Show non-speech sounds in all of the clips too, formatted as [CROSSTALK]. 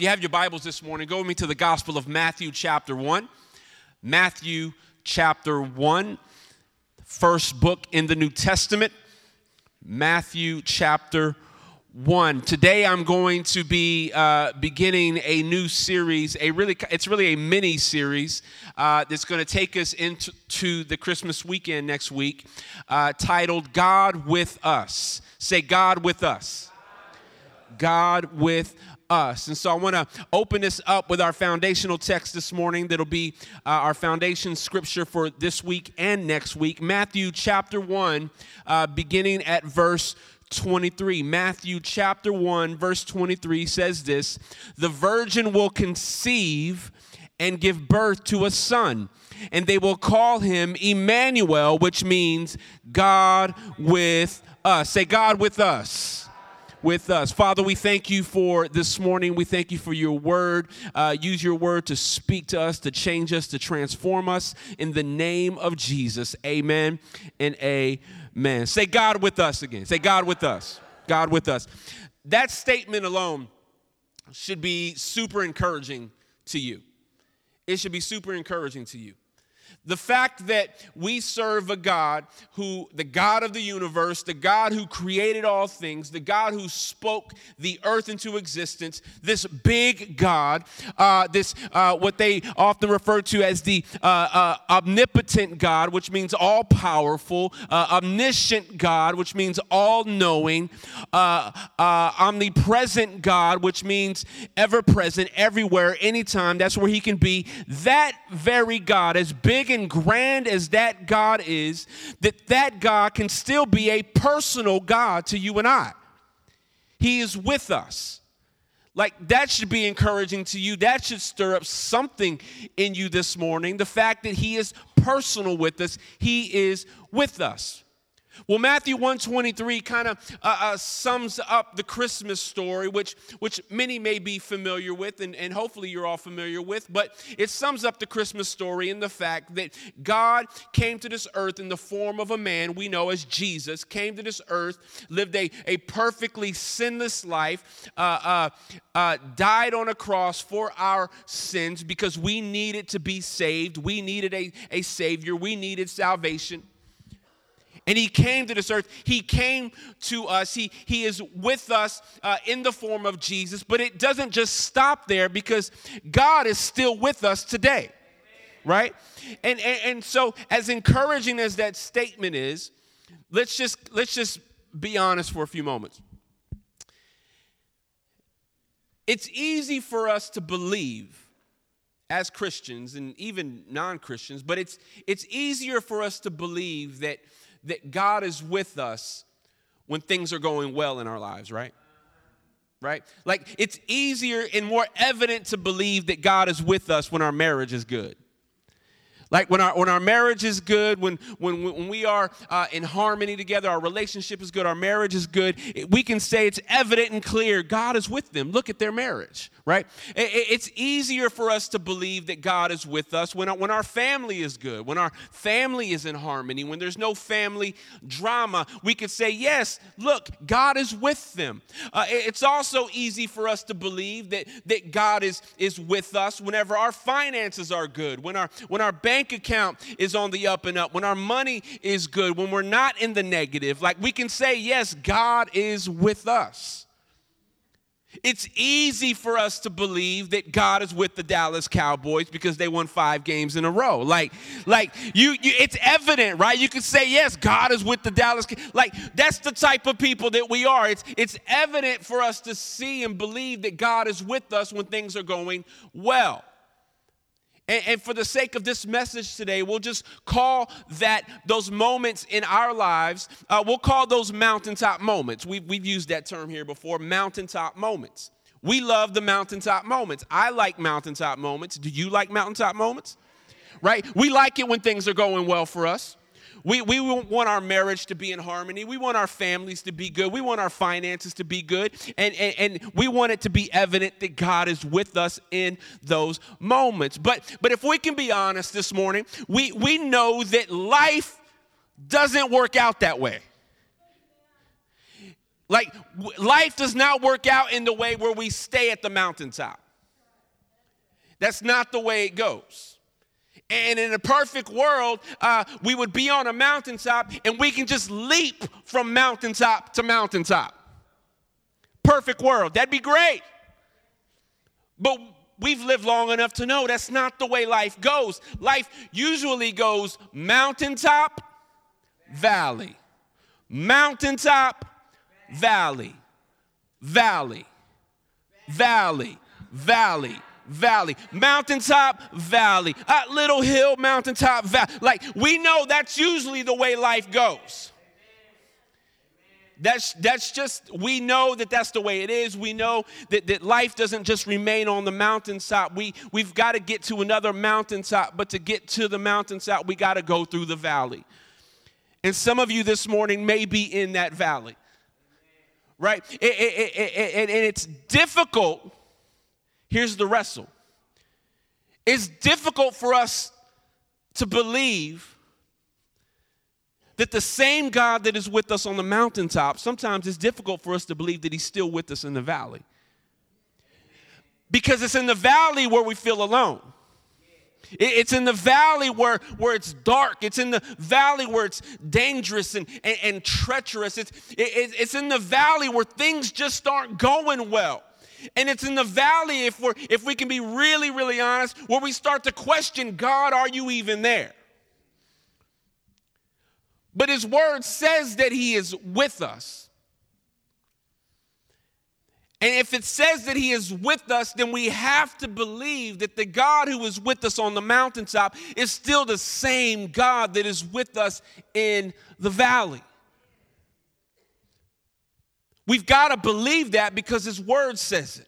if you have your Bibles this morning, go with me to the Gospel of Matthew, chapter 1. Matthew, chapter 1, first book in the New Testament. Matthew, chapter 1. Today I'm going to be uh, beginning a new series, a really, it's really a mini series uh, that's going to take us into the Christmas weekend next week, uh, titled God with Us. Say, God with Us. God with us. And so I want to open this up with our foundational text this morning that'll be uh, our foundation scripture for this week and next week. Matthew chapter 1, uh, beginning at verse 23. Matthew chapter 1, verse 23 says this The virgin will conceive and give birth to a son, and they will call him Emmanuel, which means God with us. Say, God with us with us. Father, we thank you for this morning. We thank you for your word. Uh, use your word to speak to us, to change us, to transform us in the name of Jesus. Amen and amen. Say God with us again. Say God with us. God with us. That statement alone should be super encouraging to you. It should be super encouraging to you. The fact that we serve a God who, the God of the universe, the God who created all things, the God who spoke the earth into existence, this big God, uh, this uh, what they often refer to as the uh, uh omnipotent God, which means all powerful, uh, omniscient God, which means all knowing, uh, omnipresent God, which means ever present, everywhere, anytime. That's where He can be. That very God, as big and grand as that God is, that that God can still be a personal God to you and I. He is with us. Like that should be encouraging to you. That should stir up something in you this morning. The fact that He is personal with us, He is with us. Well, Matthew 123 kind of uh, uh, sums up the Christmas story, which, which many may be familiar with, and, and hopefully you're all familiar with, but it sums up the Christmas story in the fact that God came to this earth in the form of a man we know as Jesus, came to this earth, lived a, a perfectly sinless life, uh, uh, uh died on a cross for our sins because we needed to be saved. We needed a, a Savior, we needed salvation. And he came to this earth. He came to us. He, he is with us uh, in the form of Jesus. But it doesn't just stop there because God is still with us today. Right? And, and, and so, as encouraging as that statement is, let's just, let's just be honest for a few moments. It's easy for us to believe as Christians and even non Christians, but it's, it's easier for us to believe that that God is with us when things are going well in our lives, right? Right? Like it's easier and more evident to believe that God is with us when our marriage is good. Like when our when our marriage is good, when when when we are uh, in harmony together, our relationship is good, our marriage is good. We can say it's evident and clear. God is with them. Look at their marriage, right? It's easier for us to believe that God is with us when when our family is good, when our family is in harmony, when there's no family drama. We could say, yes, look, God is with them. Uh, it's also easy for us to believe that that God is is with us whenever our finances are good, when our when our bank bank account is on the up and up, when our money is good, when we're not in the negative, like we can say, yes, God is with us. It's easy for us to believe that God is with the Dallas Cowboys because they won five games in a row. Like, like you, you it's evident, right? You can say, yes, God is with the Dallas. Like, that's the type of people that we are. It's, it's evident for us to see and believe that God is with us when things are going well. And, and, for the sake of this message today, we'll just call that those moments in our lives, uh, we'll call those mountaintop moments. We've, we've used that term here before mountaintop moments. We love the mountaintop moments. I like mountaintop moments. Do you like mountaintop moments? Right? We like it when things are going well for us. We, we want our marriage to be in harmony. We want our families to be good. We want our finances to be good. And, and, and we want it to be evident that God is with us in those moments. But, but if we can be honest this morning, we, we know that life doesn't work out that way. Like, life does not work out in the way where we stay at the mountaintop. That's not the way it goes. And in a perfect world, uh, we would be on a mountaintop and we can just leap from mountaintop to mountaintop. Perfect world. That'd be great. But we've lived long enough to know that's not the way life goes. Life usually goes mountaintop, valley, mountaintop, valley, valley, valley, valley, valley, mountaintop, valley, uh, little hill, mountaintop, valley. Like we know that's usually the way life goes. That's, that's just, we know that that's the way it is. We know that, that life doesn't just remain on the mountaintop. We, we've got to get to another mountaintop, but to get to the mountaintop, we got to go through the valley. And some of you this morning may be in that valley, right? It, it, it, and it's difficult. Here's the wrestle it's difficult for us to believe that the same God that is with us on the mountaintop, sometimes it's difficult for us to believe that He's still with us in the valley. Because it's in the valley where we feel alone. It's in the valley where, where it's dark. It's in the valley where it's dangerous and, and, and treacherous. It's, it, it's in the valley where things just aren't going well. And it's in the valley, if, we're, if we can be really, really honest, where we start to question God, are you even there? But his word says that he is with us. And if it says that he is with us, then we have to believe that the God who is with us on the mountaintop is still the same God that is with us in the valley. We've got to believe that because his word says it.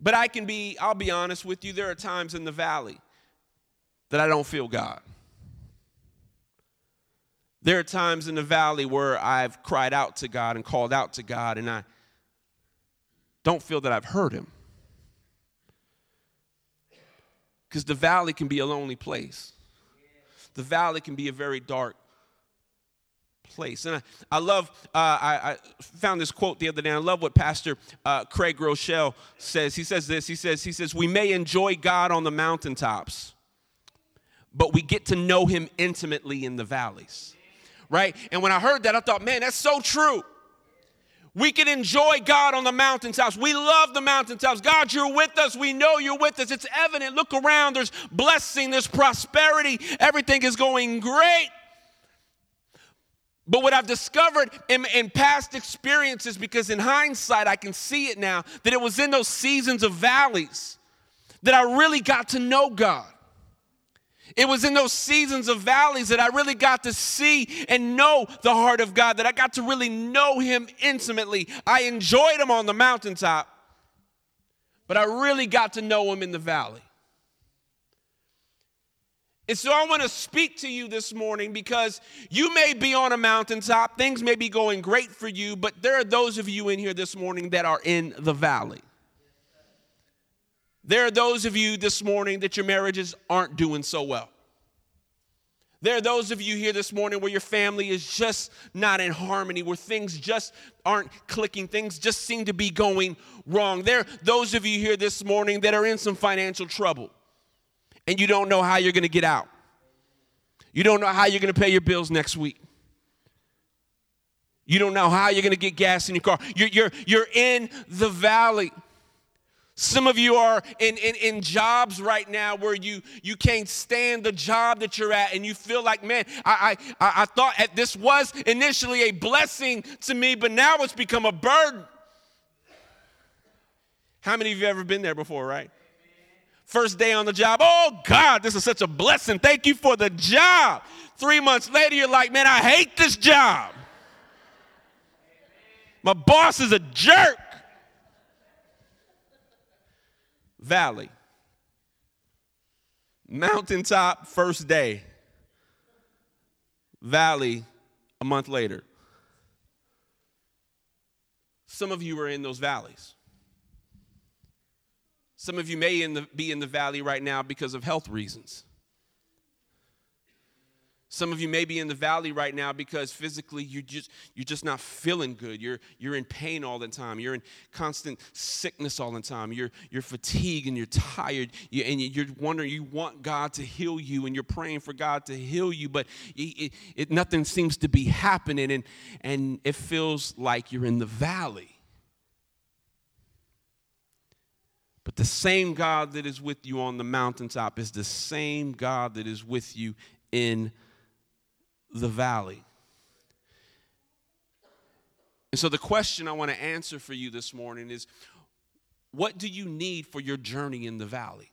But I can be, I'll be honest with you, there are times in the valley that I don't feel God. There are times in the valley where I've cried out to God and called out to God, and I don't feel that I've heard Him. Because the valley can be a lonely place, the valley can be a very dark place. And I, I love, uh, I, I, found this quote the other day. I love what Pastor uh, Craig Groeschel says. He says this He says, he says, We may enjoy God on the mountaintops, but we get to know Him intimately in the valleys right? And when I heard that, I thought, man, that's so true. We can enjoy God on the mountaintops. We love the mountaintops. God, you're with us. We know you're with us. It's evident. Look around. There's blessing, there's prosperity. Everything is going great. But what I've discovered in, in, past experiences, because in hindsight I can see it now, that it was in those seasons of valleys that I really got to know God. It was in those seasons of valleys that I really got to see and know the heart of God, that I got to really know Him intimately. I enjoyed Him on the mountaintop, but I really got to know Him in the valley. And so I want to speak to you this morning because you may be on a mountaintop, things may be going great for you, but there are those of you in here this morning that are in the valley. There are those of you this morning that your marriages aren't doing so well. There are those of you here this morning where your family is just not in harmony, where things just aren't clicking, things just seem to be going wrong. There are those of you here this morning that are in some financial trouble and you don't know how you're going to get out. You don't know how you're going to pay your bills next week. You don't know how you're going to get gas in your car. You're, you're, you're in the valley. Some of you are in, in, in jobs right now where you, you can't stand the job that you're at and you feel like, man, I, I, I thought this was initially a blessing to me, but now it's become a burden. How many of you ever been there before, right? First day on the job, oh God, this is such a blessing. Thank you for the job. Three months later, you're like, man, I hate this job. My boss is a jerk. valley. Mountaintop, first day. Valley, a month later. Some of you are in those valleys. Some of you may in the, be in the valley right now because of health reasons. Some of you may be in the valley right now because physically you just you're just not feeling good. You're you're in pain all the time. You're in constant sickness all the time. You're you're fatigued and you're tired. You, and you're wondering you want God to heal you and you're praying for God to heal you, but it, it, nothing seems to be happening and and it feels like you're in the valley. But the same God that is with you on the mountaintop is the same God that is with you in the valley. And so, the question I want to answer for you this morning is what do you need for your journey in the valley?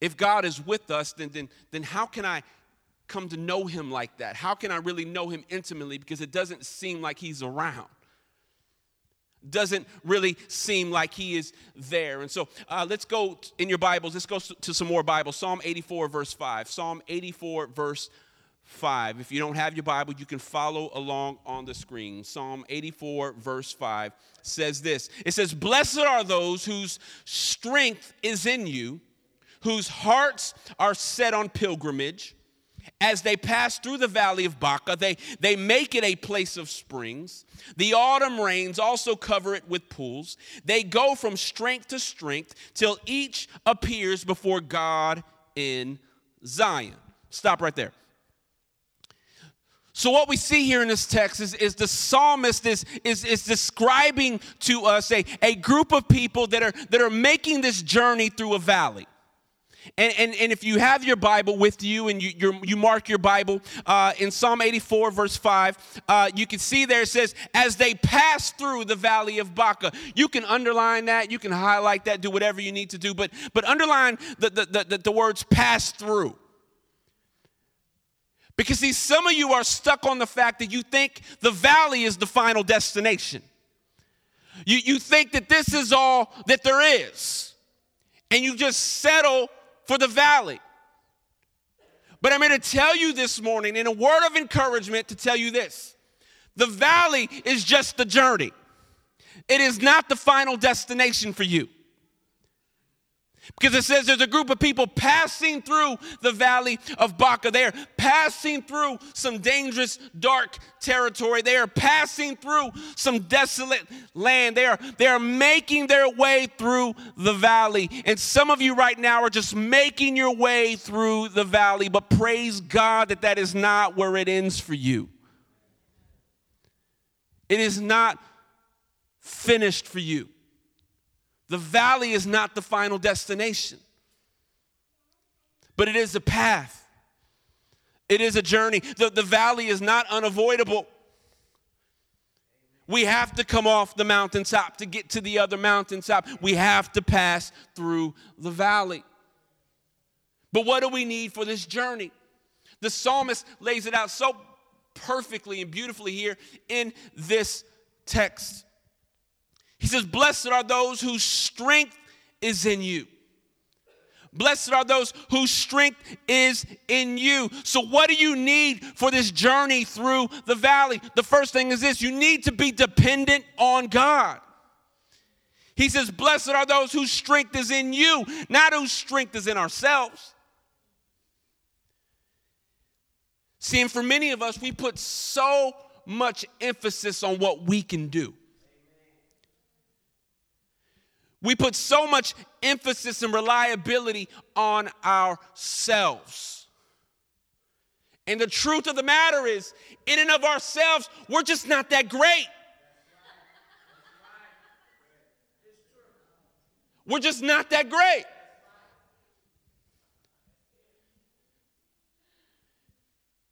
If God is with us, then, then, then how can I come to know Him like that? How can I really know Him intimately? Because it doesn't seem like He's around. Doesn't really seem like He is there. And so uh, let's go in your Bibles, let's go to some more Bibles. Psalm 84, verse 5. Psalm 84, verse 5. If you don't have your Bible, you can follow along on the screen. Psalm 84, verse 5 says this It says, Blessed are those whose strength is in you, whose hearts are set on pilgrimage. As they pass through the valley of Baca, they, they make it a place of springs. The autumn rains also cover it with pools. They go from strength to strength till each appears before God in Zion. Stop right there. So, what we see here in this text is, is the psalmist is, is, is describing to us a, a group of people that are, that are making this journey through a valley. And, and, and if you have your Bible with you and you, you mark your Bible uh, in Psalm 84, verse 5, uh, you can see there it says, as they pass through the valley of Baca. You can underline that, you can highlight that, do whatever you need to do, but, but underline the, the, the, the words pass through. Because, see, some of you are stuck on the fact that you think the valley is the final destination. You, you think that this is all that there is, and you just settle for the valley. But I'm going to tell you this morning, in a word of encouragement, to tell you this the valley is just the journey, it is not the final destination for you. Because it says there's a group of people passing through the valley of Baca. They are passing through some dangerous, dark territory. They are passing through some desolate land. They are, they are making their way through the valley. And some of you right now are just making your way through the valley, but praise God that that is not where it ends for you. It is not finished for you. The valley is not the final destination, but it is a path. It is a journey. The, the valley is not unavoidable. We have to come off the mountaintop to get to the other mountaintop. We have to pass through the valley. But what do we need for this journey? The psalmist lays it out so perfectly and beautifully here in this text. He says, Blessed are those whose strength is in you. Blessed are those whose strength is in you. So, what do you need for this journey through the valley? The first thing is this you need to be dependent on God. He says, Blessed are those whose strength is in you, not whose strength is in ourselves. See, and for many of us, we put so much emphasis on what we can do. We put so much emphasis and reliability on ourselves. And the truth of the matter is, in and of ourselves, we're just not that great. We're just not that great.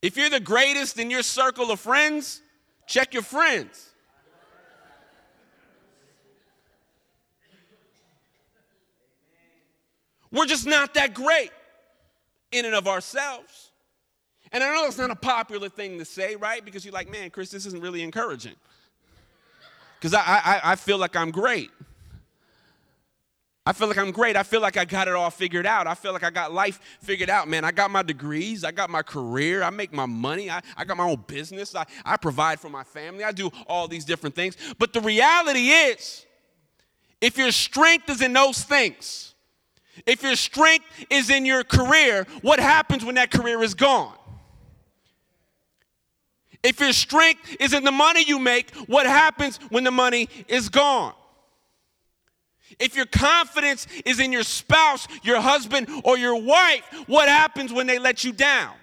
If you're the greatest in your circle of friends, check your friends. We're just not that great in and of ourselves. And I know it's not a popular thing to say, right? Because you're like, man, Chris, this isn't really encouraging. Because I, I, I feel like I'm great. I feel like I'm great. I feel like I got it all figured out. I feel like I got life figured out, man. I got my degrees. I got my career. I make my money. I, I got my own business. I, I provide for my family. I do all these different things. But the reality is, if your strength is in those things, if your strength is in your career, what happens when that career is gone? If your strength is in the money you make, what happens when the money is gone? If your confidence is in your spouse, your husband, or your wife, what happens when they let you down?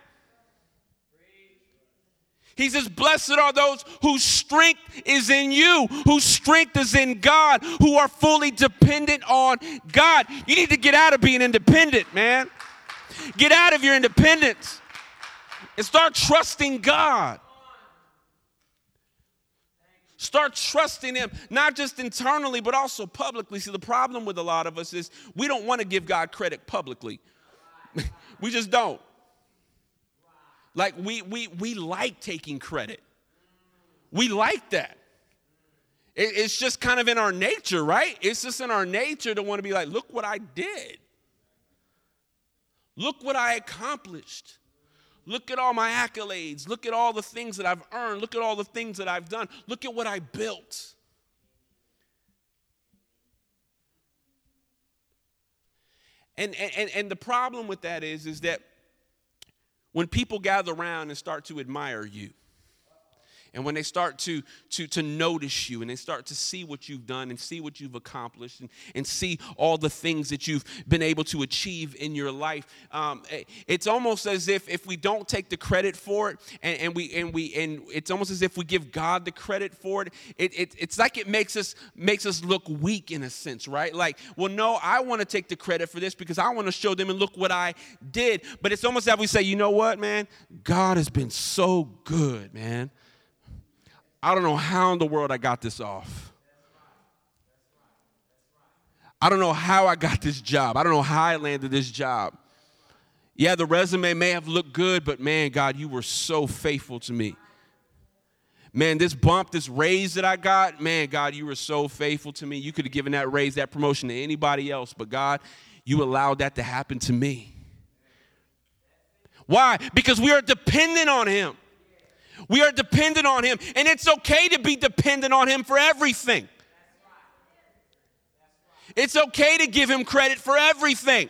He says, Blessed are those whose strength is in you, whose strength is in God, who are fully dependent on God. You need to get out of being independent, man. Get out of your independence and start trusting God. Start trusting Him, not just internally, but also publicly. See, the problem with a lot of us is we don't want to give God credit publicly. [LAUGHS] we just don't. Like, we, we, we like taking credit, we like that. It, it's just kind of in our nature, right? It's just in our nature to want to be like, look what I did. Look what I accomplished. Look at all my accolades. Look at all the things that I've earned. Look at all the things that I've done. Look at what I built. And, and, and the problem with that is, is that when people gather around and start to admire you, and when they start to, to, to notice you and they start to see what you've done and see what you've accomplished and, and see all the things that you've been able to achieve in your life, um, eh, it's almost as if if we don't take the credit for it and, and we and we and it's almost as if we give God the credit for it, it, it it's like it makes us makes us look weak in a sense, right? Like, well, no, I want to take the credit for this because I want to show them and look what I did. But it's almost as if we say, you know what, man? God has been so good, man. I don't know how in the world I got this off. I don't know how I got this job. I don't know how I landed this job. Yeah, the resume may have looked good, but man, God, you were so faithful to me. Man, this bump, this raise that I got, man, God, you were so faithful to me. You could have given that raise, that promotion to anybody else, but God, you allowed that to happen to me. Why? Because we are dependent on Him. We are dependent on Him, and it's okay to be dependent on Him for everything. It's okay to give Him credit for everything.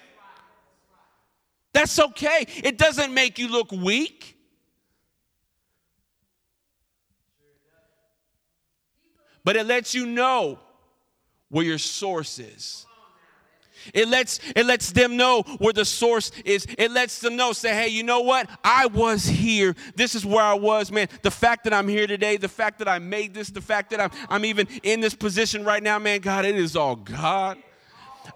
That's okay. It doesn't make you look weak. But it lets you know where your source is. It lets, it lets them know where the source is. It lets them know, say, hey, you know what? I was here. This is where I was, man. The fact that I'm here today, the fact that I made this, the fact that I'm, I'm even in this position right now, man, God, it is all God.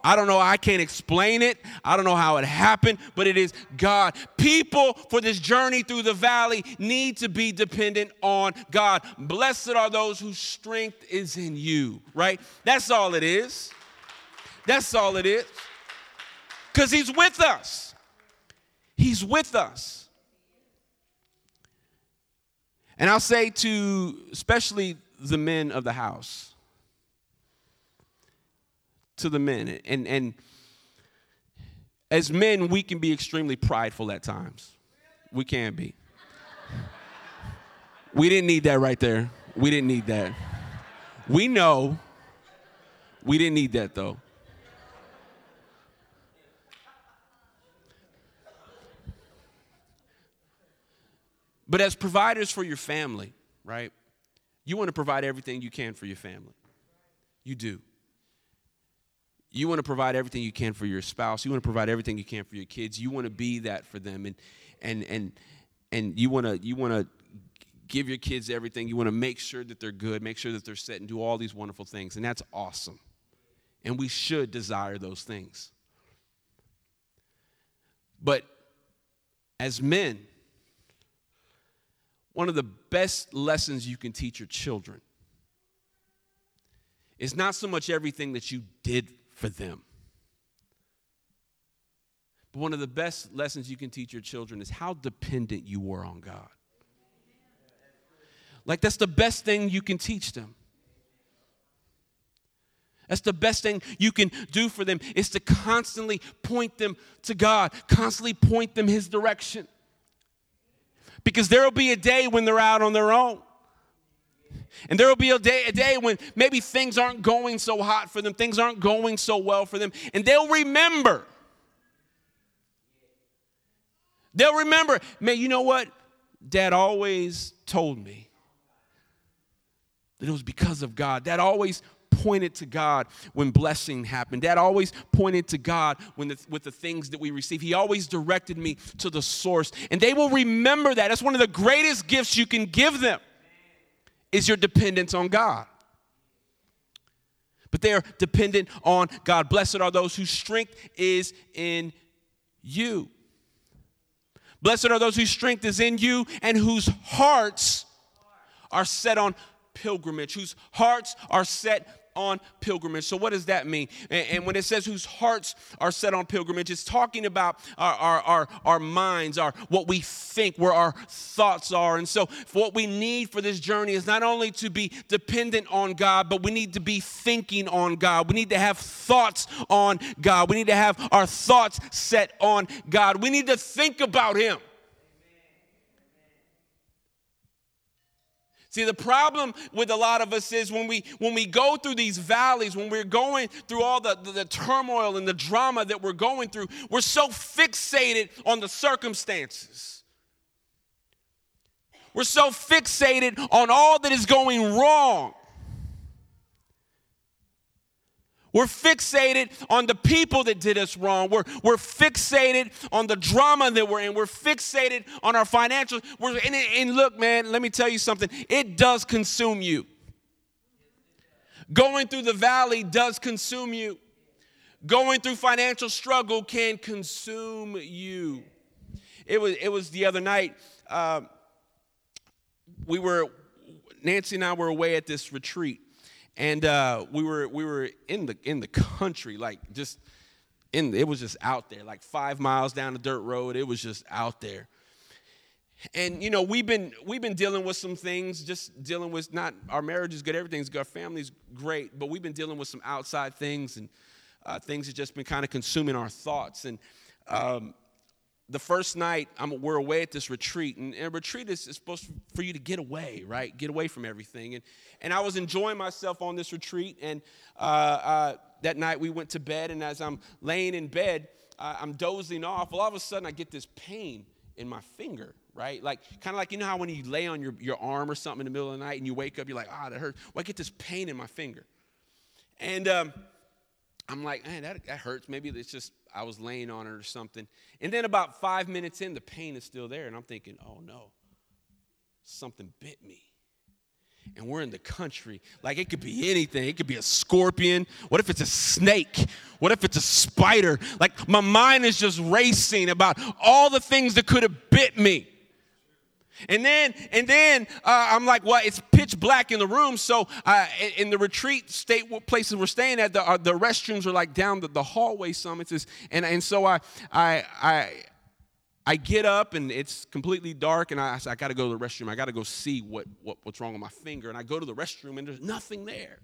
I don't know, I can't explain it. I don't know how it happened, but it is God. People for this journey through the valley need to be dependent on God. Blessed are those whose strength is in you, right? That's all it is. That's all it is. Because He's with us. He's with us. And I'll say to especially the men of the house, to the men, and, and as men, we can be extremely prideful at times. We can be. We didn't need that right there. We didn't need that. We know we didn't need that though. But as providers for your family, right? You want to provide everything you can for your family. You do. You want to provide everything you can for your spouse. You want to provide everything you can for your kids. You want to be that for them and and and and you want to you want to give your kids everything. You want to make sure that they're good, make sure that they're set and do all these wonderful things. And that's awesome. And we should desire those things. But as men, one of the best lessons you can teach your children is not so much everything that you did for them. But one of the best lessons you can teach your children is how dependent you were on God. Like, that's the best thing you can teach them. That's the best thing you can do for them is to constantly point them to God, constantly point them His direction because there will be a day when they're out on their own. And there will be a day, a day when maybe things aren't going so hot for them, things aren't going so well for them, and they'll remember. They'll remember, man, you know what? dad always told me that it was because of God. Dad always pointed to God when blessing happened. Dad always pointed to God when the, with the things that we receive. He always directed me to the source. And they will remember that. That's one of the greatest gifts you can give them is your dependence on God. But they are dependent on God. Blessed are those whose strength is in you. Blessed are those whose strength is in you and whose hearts are set on pilgrimage, whose hearts are set on pilgrimage. So, what does that mean? And, and, when it says whose hearts are set on pilgrimage, it's talking about our, our, our, our minds, our what we think, where our thoughts are. And so, what we need for this journey is not only to be dependent on God, but we need to be thinking on God. We need to have thoughts on God. We need to have our thoughts set on God. We need to think about Him. See, the problem with a lot of us is when we when we go through these valleys, when we're going through all the, the, the, turmoil and the drama that we're going through, we're so fixated on the circumstances. We're so fixated on all that is going wrong We're fixated on the people that did us wrong. We're, we're fixated on the drama that we're in. We're fixated on our financials. We're, and, and look, man, let me tell you something. It does consume you. Going through the valley does consume you. Going through financial struggle can consume you. It was, it was the other night. Uh, we were, Nancy and I were away at this retreat and uh, we were we were in the in the country, like just in it was just out there, like five miles down the dirt road. It was just out there. And you know we've been we've been dealing with some things, just dealing with not our marriage is good, everything's good, our family's great, but we've been dealing with some outside things and uh, things that just been kind of consuming our thoughts. And um, the first night I'm, we're away at this retreat and, and a retreat is, is, supposed for you to get away right? Get away from everything. And, and i was enjoying myself on this retreat and uh, uh, that night we went to bed and as i'm laying in bed uh, i'm dozing off all of a sudden i get this pain in my finger right? Like kind of like you know how when you lay on your, your arm or something in the middle of the night and you wake up you're like ah oh, that hurts. Well i get this pain in my finger. And um, i'm like man that, that hurts. Maybe it's just I was laying on it or something. And then about five minutes in, the pain is still there. And I'm thinking, oh no, something bit me. And we're in the country. Like it could be anything. It could be a scorpion. What if it's a snake? What if it's a spider? Like my mind is just racing about all the things that could have bit me. And then, and then uh, I'm like, well, it's pitch black in the room. So uh, in the retreat state places we're staying at, the, uh, the restrooms are like down the, the hallway some. It's just, and, and so I, I, I, I get up and it's completely dark and I, I, I got to go to the restroom. I got to go see what, what, what's wrong with my finger. And I go to the restroom and there's nothing there.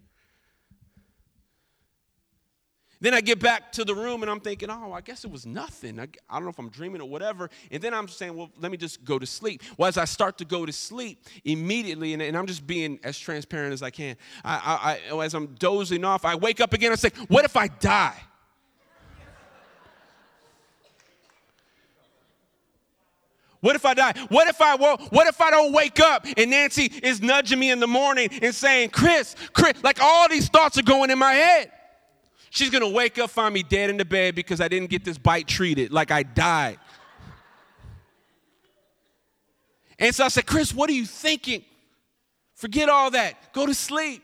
Then I get back to the room and I'm thinking, oh, I guess it was nothing. I, I, don't know if I'm dreaming or whatever. And then I'm saying, well, let me just go to sleep. Well, as I start to go to sleep immediately, and, and I'm just being as transparent as I can, I, I, oh, as I'm dozing off, I wake up again. I say, what if I die? What if I die? What if I what if I don't wake up and Nancy is nudging me in the morning and saying, "Chris, Chris," like all these thoughts are going in my head. She's gonna wake up, find me dead in the bed because I didn't get this bite treated, like I died. And so I said, Chris, what are you thinking? Forget all that. Go to sleep.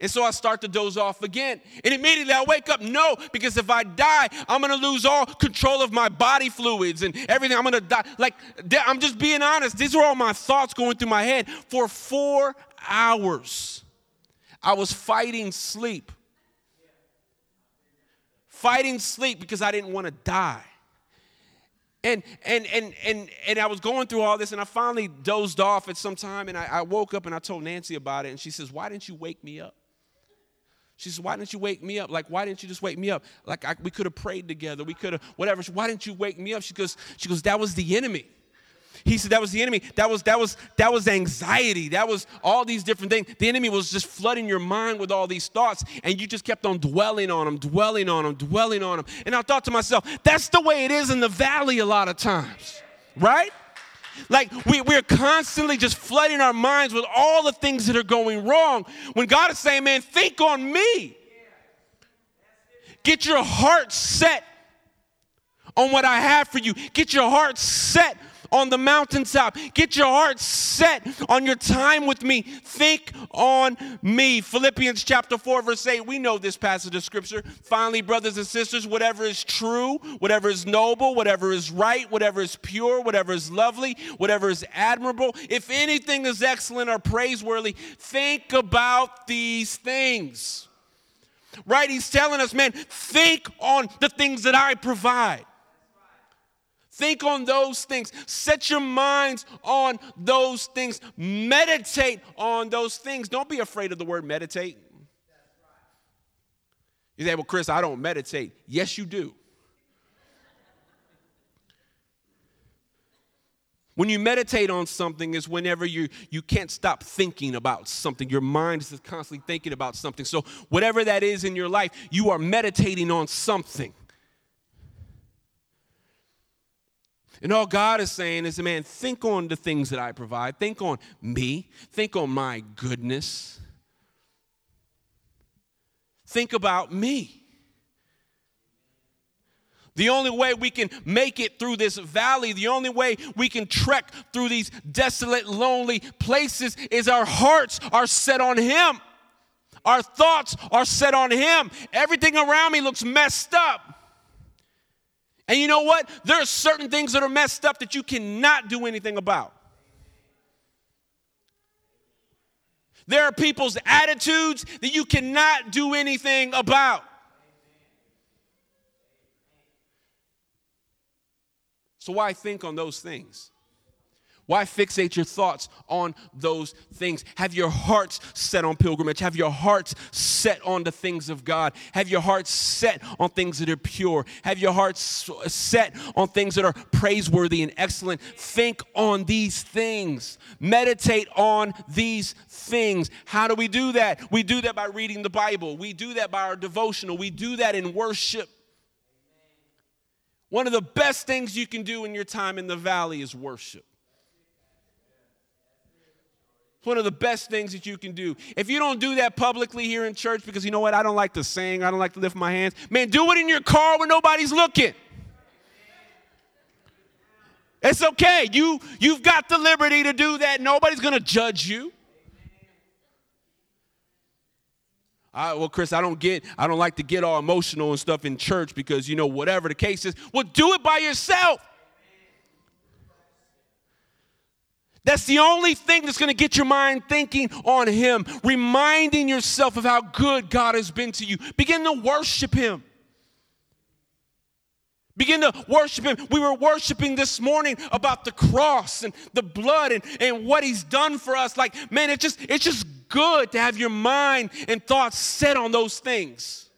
And so I start to doze off again. And immediately I wake up, no, because if I die, I'm gonna lose all control of my body fluids and everything. I'm gonna die. Like, I'm just being honest. These are all my thoughts going through my head. For four hours, I was fighting sleep fighting sleep because I didn't want to die. And, and, and, and, and I was going through all this, and I finally dozed off at some time, and I, I woke up and I told Nancy about it, and she says, Why didn't you wake me up? She says, Why didn't you wake me up? Like, why didn't you just wake me up? Like, I, we could have prayed together. We could have, whatever. Why didn't you wake me up? She goes, she goes, That was the enemy. He said that was the enemy. That was that was that was anxiety. That was all these different things. The enemy was just flooding your mind with all these thoughts, and you just kept on dwelling on them, dwelling on them, dwelling on them. And I thought to myself, that's the way it is in the valley a lot of times, right? like we, we're constantly just flooding our minds with all the things that are going wrong. When God is saying, man, think on me. Get your heart set on what I have for you. Get your heart set on the mountaintop. Get your heart set on your time with me. Think on me. Philippians chapter 4, verse 8. We know this passage of scripture. Finally, brothers and sisters, whatever is true, whatever is noble, whatever is right, whatever is pure, whatever is lovely, whatever is admirable, if anything is excellent or praiseworthy, think about these things. Right? He's telling us, man, think on the things that I provide. Think on those things. Set your minds on those things. Meditate on those things. Don't be afraid of the word meditate. You say, well, Chris, I don't meditate. Yes, you do. When you meditate on something is whenever you you can't stop thinking about something. Your mind is constantly thinking about something. So whatever that is in your life, you are meditating on something. And all God is saying is, man, think on the things that I provide. Think on me. Think on my goodness. Think about me. The only way we can make it through this valley, the only way we can trek through these desolate, lonely places is our hearts are set on Him. Our thoughts are set on Him. Everything around me looks messed up. And you know what? There are certain things that are messed up that you cannot do anything about. There are people's attitudes that you cannot do anything about. So, why think on those things? Why fixate your thoughts on those things? Have your hearts set on pilgrimage. Have your hearts set on the things of God. Have your hearts set on things that are pure. Have your hearts set on things that are praiseworthy and excellent. Think on these things. Meditate on these things. How do we do that? We do that by reading the Bible. We do that by our devotional. We do that in worship. One of the best things you can do in your time in the valley is worship. It's one of the best things that you can do. If you don't do that publicly here in church, because you know what? I don't like to sing, I don't like to lift my hands. Man, do it in your car when nobody's looking. It's okay. You, you've got the liberty to do that. Nobody's going to judge you. I, well, Chris, I don't get, I don't like to get all emotional and stuff in church because, you know, whatever the case is, well, do it by yourself. That's the only thing that's going to get your mind thinking on Him, reminding yourself of how good God has been to you. Begin to worship Him. Begin to worship Him. We were worshiping this morning about the cross and the blood and, and what He's done for us. Like, man, it's just, it's just good to have your mind and thoughts set on those things.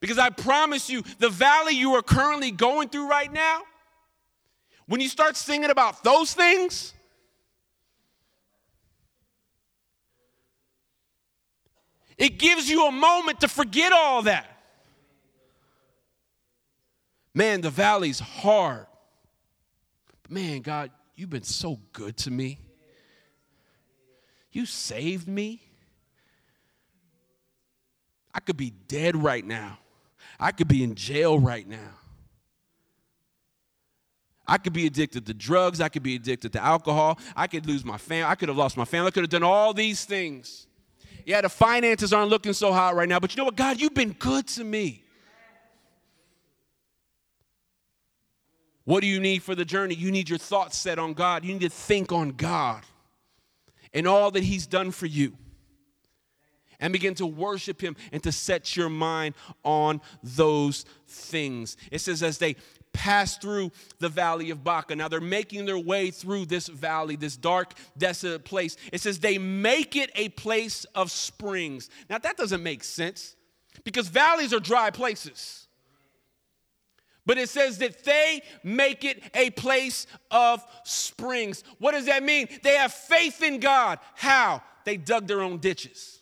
Because I promise you, the valley you are currently going through right now, when you start singing about those things, it gives you a moment to forget all that. Man, the valley's hard. But man, God, you've been so good to me. You saved me. I could be dead right now. I could be in jail right now. I could be addicted to drugs. I could be addicted to alcohol. I could lose my family. I could have lost my family. I could have done all these things. Yeah, the finances aren't looking so hot right now, but you know what? God, you've been good to me. What do you need for the journey? You need your thoughts set on God. You need to think on God and all that He's done for you. And begin to worship Him and to set your mind on those things. It says, as they pass through the valley of Baca. Now they're making their way through this valley, this dark, desolate place. It says they make it a place of springs. Now that doesn't make sense because valleys are dry places. But it says that they make it a place of springs. What does that mean? They have faith in God. How? They dug their own ditches.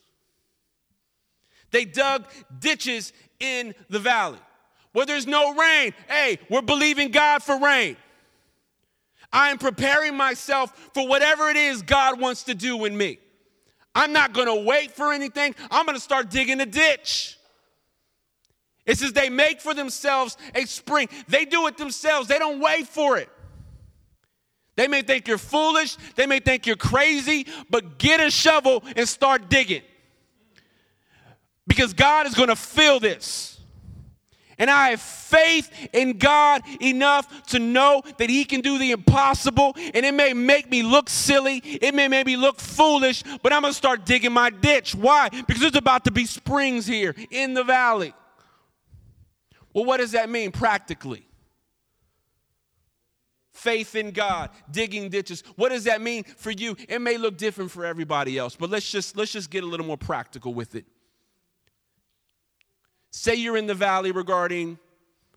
They dug ditches in the valley where there's no rain. Hey, we're believing God for rain. I am preparing myself for whatever it is God wants to do in me. I'm not to wait for anything. I'm to start digging a ditch. It says they make for themselves a spring. They do it themselves, they don't wait for it. They may think you're foolish, they may think you're crazy, but get a shovel and start digging. Because God is to fill this. And I have faith in God enough to know that He can do the impossible. And it may make me look silly, it may make me look foolish, but I'm going to start digging my ditch. Why? Because there's about to be springs here in the valley. Well, what does that mean practically? Faith in God, digging ditches. What does that mean for you? It may look different for everybody else, but let's just let's just get a little more practical with it. Say you're in the valley regarding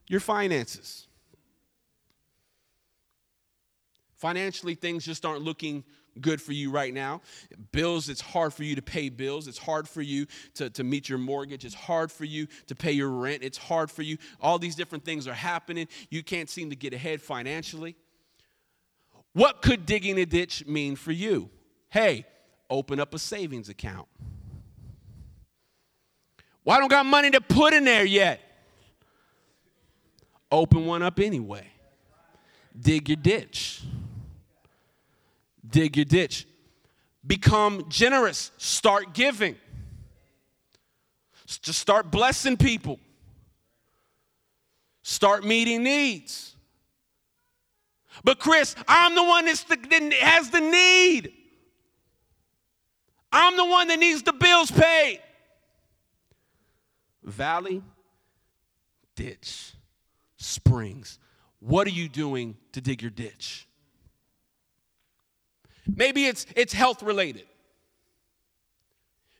your finances. Financially, things just aren't looking good for you right now. Bills, it's hard for you to pay bills. It's hard for you to, to meet your mortgage. It's hard for you to pay your rent. It's hard for you. All these different things are happening. You can't seem to get ahead financially. What could digging a ditch mean for you? Hey, open up a savings account. Well, I don't got money to put in there yet. Open one up anyway. Dig your ditch. Dig your ditch. Become generous. Start giving. Just start blessing people. Start meeting needs. But Chris, I'm the one that has the need. I'm the one that needs the bills paid valley, ditch, springs. What are you doing to dig your ditch? Maybe it's, it's health related.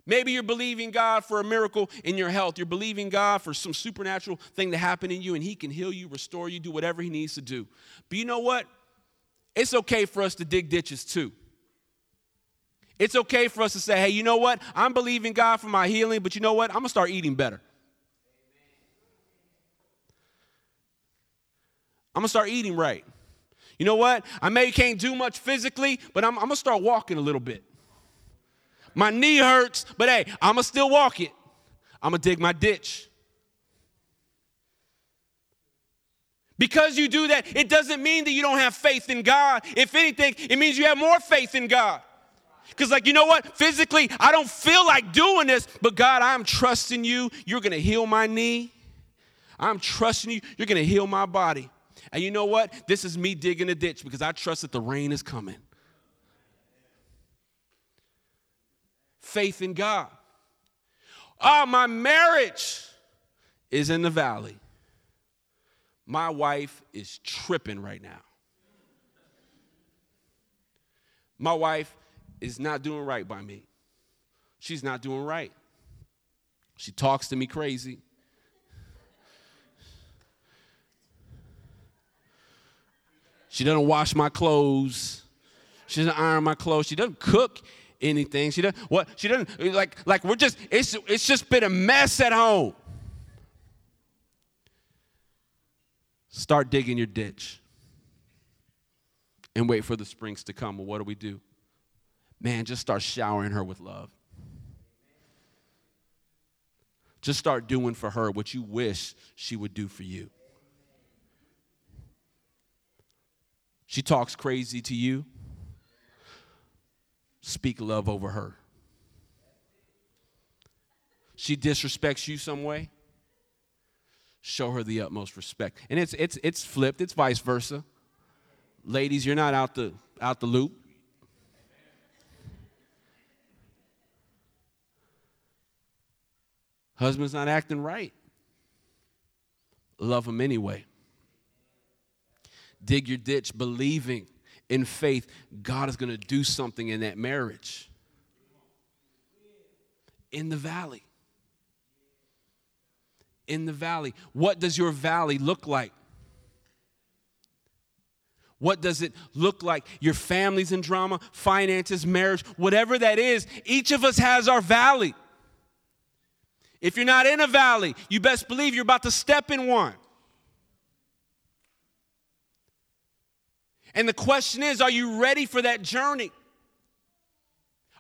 Maybe you're believing God for a miracle in your health. You're believing God for some supernatural thing to happen in you, and He can heal you, restore you, do whatever He needs to do. But you know what? It's okay for us to dig ditches too. It's okay for us to say, hey, you know what? I'm believing God for my healing, but you know what? I'm going to start eating better. I'm gonna start eating right. You know what? I may can't do much physically, but I'm, I'm gonna start walking a little bit. My knee hurts, but hey, I'm gonna still walk it. I'm gonna dig my ditch. Because you do that, it doesn't mean that you don't have faith in God. If anything, it means you have more faith in God. Because, like, you know what? Physically, I don't feel like doing this, but God, I'm trusting you. You're going to heal my knee. I'm trusting you. You're going to heal my body. And you know what? This is me digging a ditch because I trust that the rain is coming. Faith in God. Ah, oh, my marriage is in the valley. My wife is tripping right now. My wife is not doing right by me. She's not doing right. She talks to me crazy. She doesn't wash my clothes. She doesn't iron my clothes. She doesn't cook anything. She doesn't what she doesn't like like we're just it's it's just been a mess at home. Start digging your ditch and wait for the springs to come. Well, what do we do? Man, just start showering her with love. Just start doing for her what you wish she would do for you. She talks crazy to you. Speak love over her. She disrespects you some way. Show her the utmost respect. And it's it's it's flipped, it's vice versa. Ladies, you're not out the out the loop. Husband's not acting right. Love him anyway dig your ditch believing in faith God is going to do something in that marriage. In the valley. In the valley. What does your valley look like? What does it look like? Your family's in drama, finances, marriage, whatever that is, each of us has our valley. If you're not in a valley, you best believe you're about to step in one. And the question is are you ready for that journey?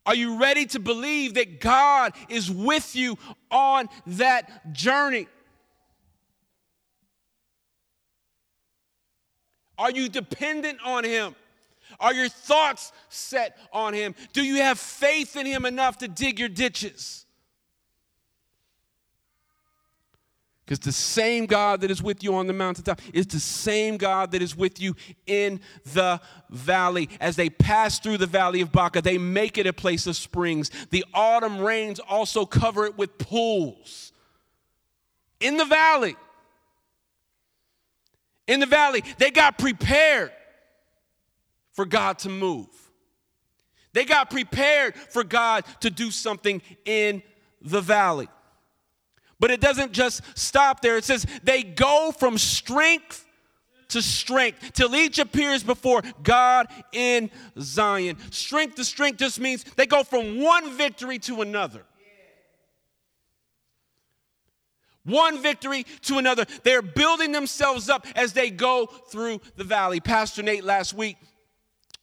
Are you ready to believe that God is with you on that journey? Are you dependent on Him? Are your thoughts set on Him? Do you have faith in Him enough to dig your ditches? Because the same God that is with you on the mountaintop is the same God that is with you in the valley. As they pass through the valley of Baca, they make it a place of springs. The autumn rains also cover it with pools. In the valley, in the valley, they got prepared for God to move. They got prepared for God to do something in the valley. But it doesn't just stop there. It says they go from strength to strength till each appears before God in Zion. Strength to strength just means they go from one victory to another. One victory to another. They're building themselves up as they go through the valley. Pastor Nate last week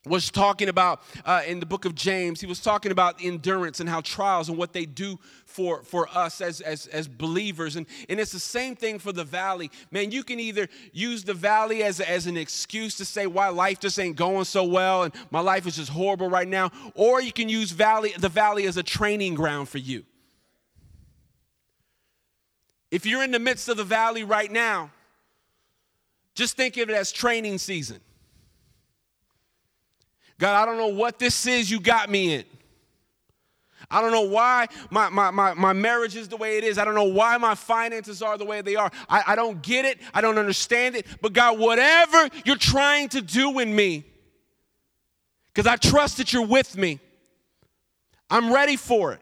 was talking about uh, in the book of James, he was talking about endurance and how trials and what they do for, for us as, as, as believers. And, and it's the same thing for the valley. Man, you can either use the valley as, as an excuse to say why life just ain't going so well and my life is just horrible right now, or you can use valley, the valley as a training ground for you. If you're in the midst of the valley right now, just think of it as training season. God, I don't know what this is you got me in. I don't know why my, my, my, my marriage is the way it is. I don't know why my finances are the way they are. I, I don't get it. I don't understand it. But God, whatever you're trying to do in me, because I trust that you're with me, I'm ready for it.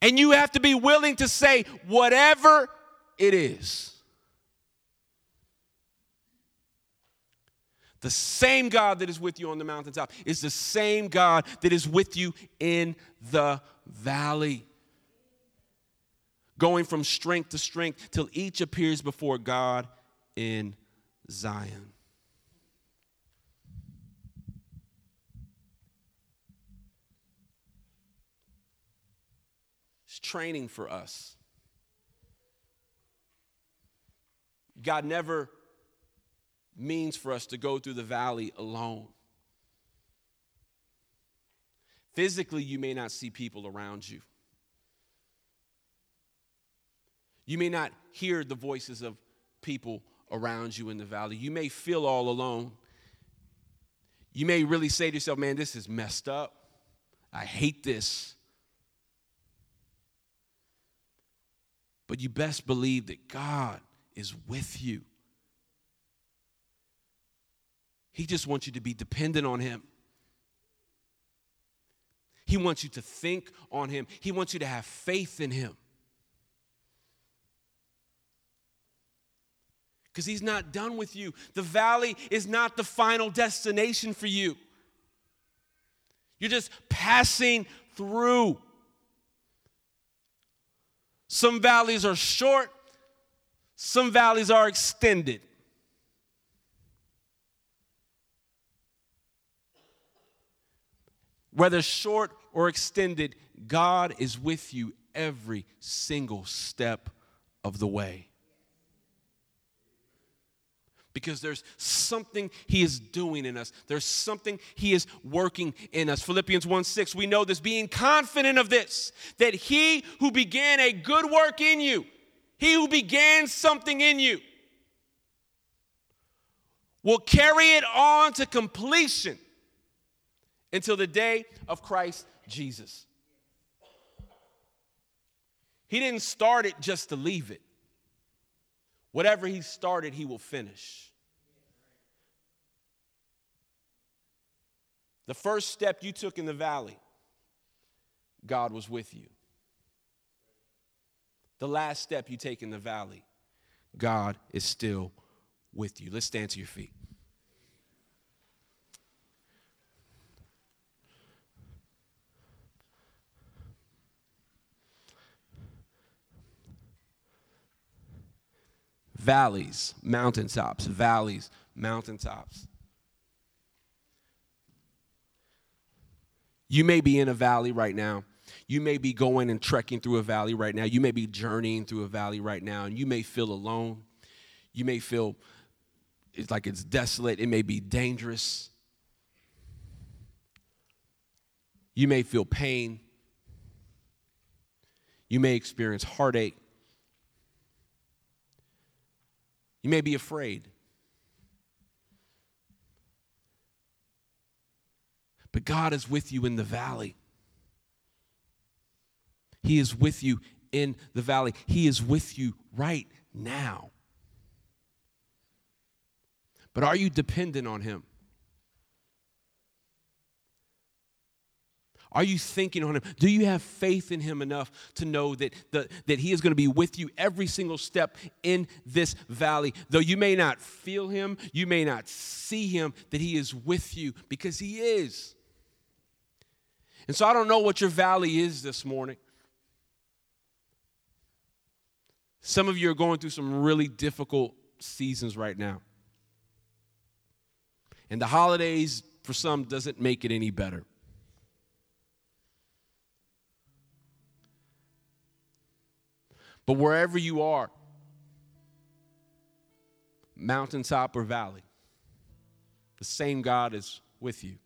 And you have to be willing to say, whatever it is. The same God that is with you on the mountaintop is the same God that is with you in the valley. Going from strength to strength till each appears before God in Zion. It's training for us. God never means for us to go through the valley alone. Physically, you may not see people around you. You may not hear the voices of people around you in the valley. You may feel all alone. You may really say to yourself, man, this is messed up. I hate this. But you best believe that God is with you. He just wants you to be dependent on Him. He wants you to think on Him. He wants you to have faith in Him. Because He's not done with you. The valley is not the final destination for you. You're just passing through. Some valleys are short, some valleys are extended. Whether short or extended, God is with you every single step of the way. Because there's something He is doing in us. There's something He is working in us. Philippians 1 6, we know this, being confident of this, that He who began a good work in you, He who began something in you, will carry it on to completion until the day of Christ Jesus. He didn't start it just to leave it. Whatever he started, he will finish. The first step you took in the valley, God was with you. The last step you take in the valley, God is still with you. Let's stand to your feet. Valleys, mountaintops, valleys, mountaintops. You may be in a valley right now. You may be going and trekking through a valley right now. You may be journeying through a valley right now, and you may feel alone. You may feel it's like it's desolate. It may be dangerous. You may feel pain. You may experience heartache. You may be afraid. But God is with you in the valley. He is with you in the valley. He is with you right now. But are you dependent on Him? Are you thinking on him? Do you have faith in him enough to know that, the, that he is going to be with you every single step in this valley? Though you may not feel him, you may not see him, that he is with you because he is. And so I don't know what your valley is this morning. Some of you are going through some really difficult seasons right now. And the holidays, for some, doesn't make it any better. But wherever you are, mountaintop or valley, the same God is with you.